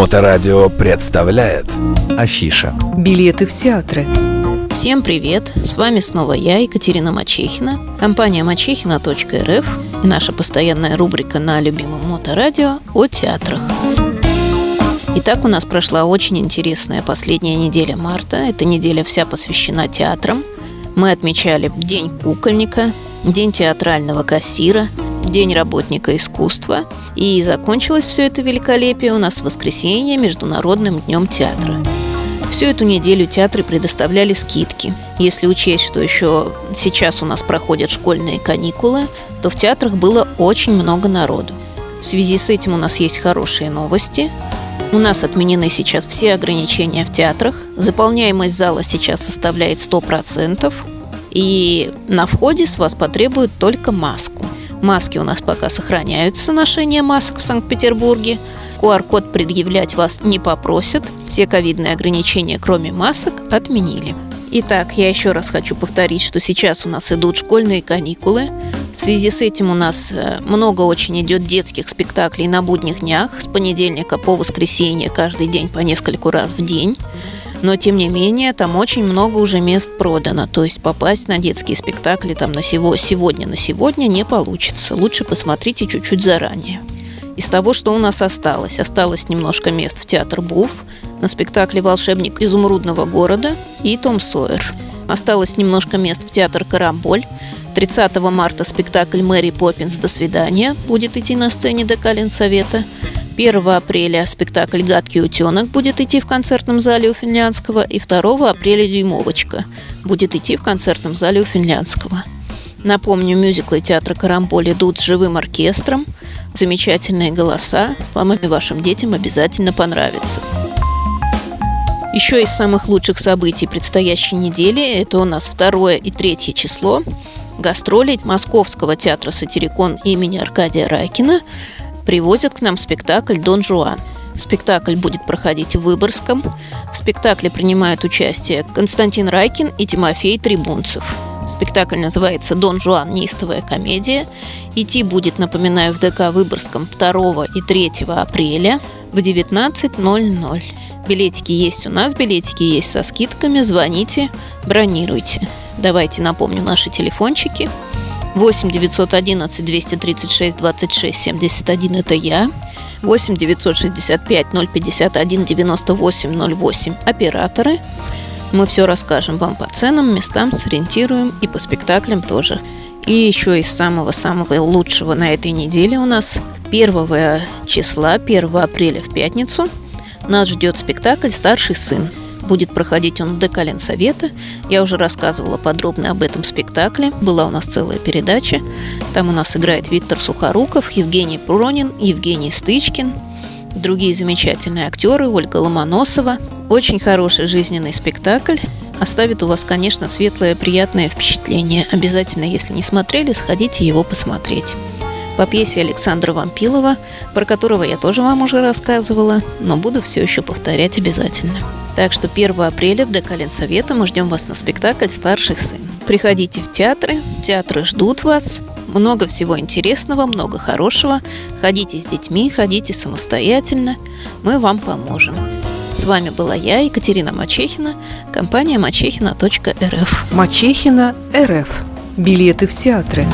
Моторадио представляет Афиша Билеты в театры Всем привет! С вами снова я, Екатерина Мачехина, компания мачехина.рф и наша постоянная рубрика на любимом моторадио о театрах. Итак, у нас прошла очень интересная последняя неделя марта. Эта неделя вся посвящена театрам. Мы отмечали День кукольника, День театрального кассира, День работника искусства. И закончилось все это великолепие у нас в воскресенье Международным днем театра. Всю эту неделю театры предоставляли скидки. Если учесть, что еще сейчас у нас проходят школьные каникулы, то в театрах было очень много народу. В связи с этим у нас есть хорошие новости. У нас отменены сейчас все ограничения в театрах. Заполняемость зала сейчас составляет 100%. И на входе с вас потребуют только маску. Маски у нас пока сохраняются, ношение масок в Санкт-Петербурге. QR-код предъявлять вас не попросят. Все ковидные ограничения, кроме масок, отменили. Итак, я еще раз хочу повторить, что сейчас у нас идут школьные каникулы. В связи с этим у нас э, много очень идет детских спектаклей на будних днях, с понедельника по воскресенье, каждый день по нескольку раз в день. Но, тем не менее, там очень много уже мест продано. То есть попасть на детские спектакли там на сего, сегодня на сегодня не получится. Лучше посмотрите чуть-чуть заранее. Из того, что у нас осталось, осталось немножко мест в театр Буф, на спектакле «Волшебник изумрудного города» и «Том Сойер». Осталось немножко мест в театр «Карамболь», 30 марта спектакль «Мэри Поппинс. До свидания» будет идти на сцене до Совета. 1 апреля спектакль «Гадкий утенок» будет идти в концертном зале у Финляндского. И 2 апреля «Дюймовочка» будет идти в концертном зале у Финляндского. Напомню, мюзиклы театра «Карамболь» идут с живым оркестром. Замечательные голоса. Вам и вашим детям обязательно понравится. Еще из самых лучших событий предстоящей недели это у нас второе и третье число гастроли Московского театра «Сатирикон» имени Аркадия Райкина привозят к нам спектакль «Дон Жуан». Спектакль будет проходить в Выборгском. В спектакле принимают участие Константин Райкин и Тимофей Трибунцев. Спектакль называется «Дон Жуан. Неистовая комедия». Идти будет, напоминаю, в ДК Выборгском 2 и 3 апреля в 19.00. Билетики есть у нас, билетики есть со скидками. Звоните, бронируйте. Давайте напомню наши телефончики. 8 911 236 26 71 это я. 8 965 051 98 08 операторы. Мы все расскажем вам по ценам, местам, сориентируем и по спектаклям тоже. И еще из самого-самого лучшего на этой неделе у нас 1 числа, 1 апреля в пятницу, нас ждет спектакль «Старший сын» будет проходить он в ДК Ленсовета. Я уже рассказывала подробно об этом спектакле. Была у нас целая передача. Там у нас играет Виктор Сухоруков, Евгений Пронин, Евгений Стычкин, другие замечательные актеры, Ольга Ломоносова. Очень хороший жизненный спектакль. Оставит у вас, конечно, светлое, приятное впечатление. Обязательно, если не смотрели, сходите его посмотреть по пьесе Александра Вампилова, про которого я тоже вам уже рассказывала, но буду все еще повторять обязательно. Так что 1 апреля в ДК Ленсовета мы ждем вас на спектакль «Старший сын». Приходите в театры, театры ждут вас. Много всего интересного, много хорошего. Ходите с детьми, ходите самостоятельно. Мы вам поможем. С вами была я, Екатерина Мачехина, компания мачехина.рф. Мачехина РФ. Билеты в театры.